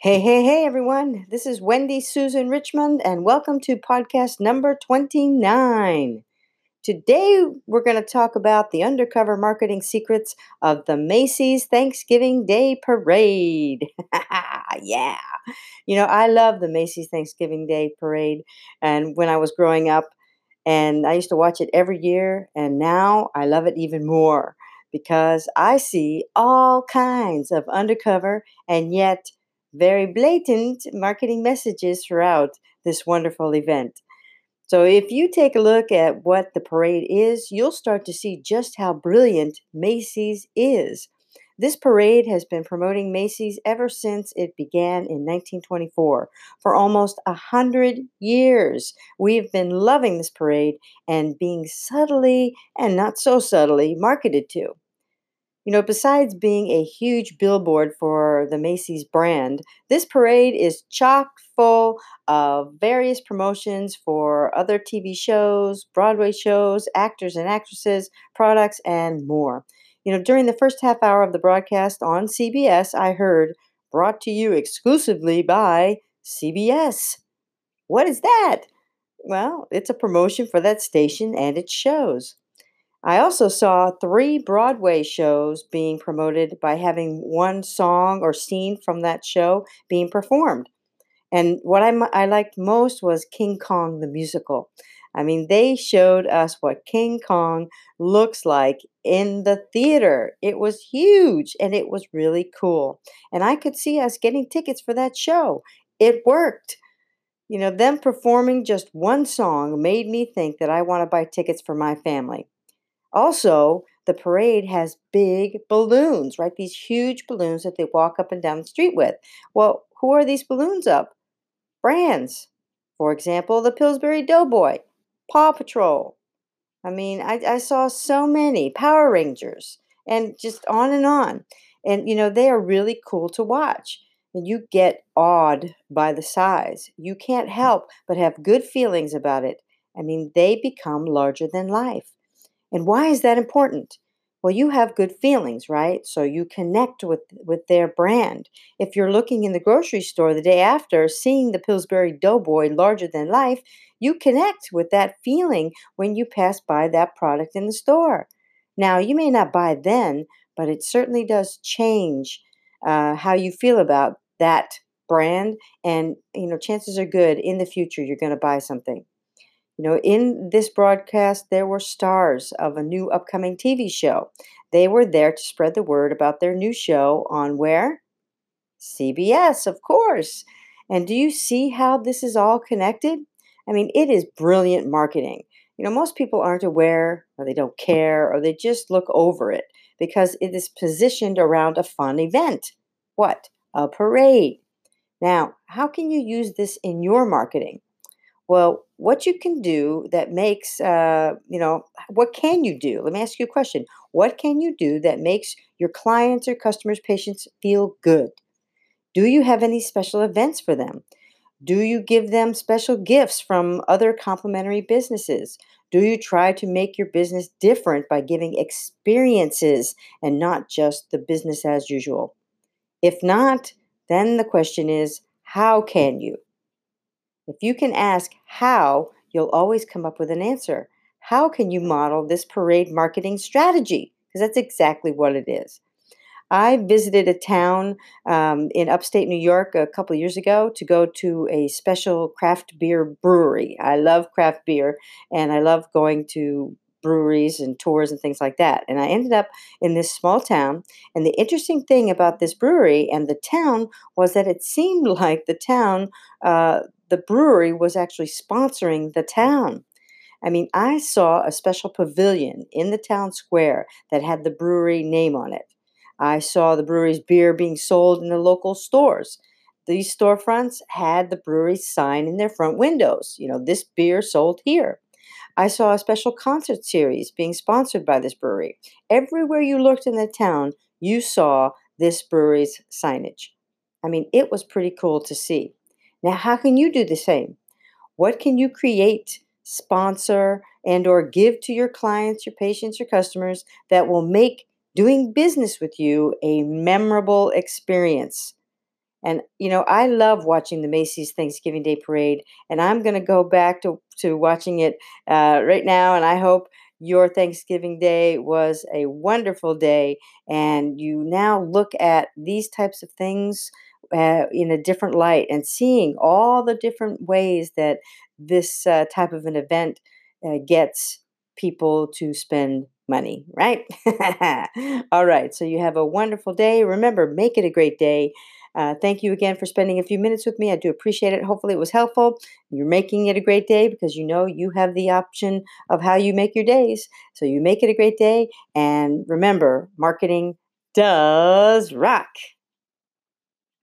Hey, hey, hey, everyone. This is Wendy Susan Richmond, and welcome to podcast number 29. Today, we're going to talk about the undercover marketing secrets of the Macy's Thanksgiving Day Parade. yeah. You know, I love the Macy's Thanksgiving Day Parade. And when I was growing up, and I used to watch it every year, and now I love it even more because I see all kinds of undercover and yet very blatant marketing messages throughout this wonderful event. So, if you take a look at what the parade is, you'll start to see just how brilliant Macy's is. This parade has been promoting Macy's ever since it began in 1924. For almost a hundred years, we've been loving this parade and being subtly and not so subtly marketed to. You know, besides being a huge billboard for the Macy's brand, this parade is chock full of various promotions for other TV shows, Broadway shows, actors and actresses, products, and more. You know, during the first half hour of the broadcast on CBS, I heard brought to you exclusively by CBS. What is that? Well, it's a promotion for that station and its shows. I also saw three Broadway shows being promoted by having one song or scene from that show being performed. And what I, I liked most was King Kong the musical. I mean, they showed us what King Kong looks like in the theater. It was huge and it was really cool. And I could see us getting tickets for that show. It worked. You know, them performing just one song made me think that I want to buy tickets for my family. Also, the parade has big balloons, right? These huge balloons that they walk up and down the street with. Well, who are these balloons up? Brands. For example, the Pillsbury Doughboy, Paw Patrol. I mean, I, I saw so many Power Rangers and just on and on. And, you know, they are really cool to watch. And you get awed by the size. You can't help but have good feelings about it. I mean, they become larger than life. And why is that important? Well, you have good feelings, right? So you connect with with their brand. If you're looking in the grocery store the day after seeing the Pillsbury Doughboy larger than life, you connect with that feeling when you pass by that product in the store. Now, you may not buy then, but it certainly does change uh, how you feel about that brand. And you know, chances are good in the future you're going to buy something. You know, in this broadcast, there were stars of a new upcoming TV show. They were there to spread the word about their new show on where? CBS, of course. And do you see how this is all connected? I mean, it is brilliant marketing. You know, most people aren't aware, or they don't care, or they just look over it because it is positioned around a fun event. What? A parade. Now, how can you use this in your marketing? Well, what you can do that makes, uh, you know, what can you do? Let me ask you a question. What can you do that makes your clients or customers, patients feel good? Do you have any special events for them? Do you give them special gifts from other complementary businesses? Do you try to make your business different by giving experiences and not just the business as usual? If not, then the question is how can you? If you can ask how, you'll always come up with an answer. How can you model this parade marketing strategy? Because that's exactly what it is. I visited a town um, in upstate New York a couple years ago to go to a special craft beer brewery. I love craft beer and I love going to breweries and tours and things like that. And I ended up in this small town. And the interesting thing about this brewery and the town was that it seemed like the town, uh, the brewery was actually sponsoring the town. I mean, I saw a special pavilion in the town square that had the brewery name on it. I saw the brewery's beer being sold in the local stores. These storefronts had the brewery sign in their front windows. You know, this beer sold here. I saw a special concert series being sponsored by this brewery. Everywhere you looked in the town, you saw this brewery's signage. I mean, it was pretty cool to see. Now, how can you do the same? What can you create, sponsor, and or give to your clients, your patients, your customers that will make doing business with you a memorable experience? And you know, I love watching the Macy's Thanksgiving Day Parade, and I'm going to go back to to watching it uh, right now. And I hope your Thanksgiving Day was a wonderful day, and you now look at these types of things uh, in a different light and seeing all the different ways that this uh, type of an event uh, gets people to spend money, right? all right, so you have a wonderful day. Remember, make it a great day. Uh, thank you again for spending a few minutes with me. I do appreciate it. Hopefully, it was helpful. You're making it a great day because you know you have the option of how you make your days. So you make it a great day. And remember, marketing does rock.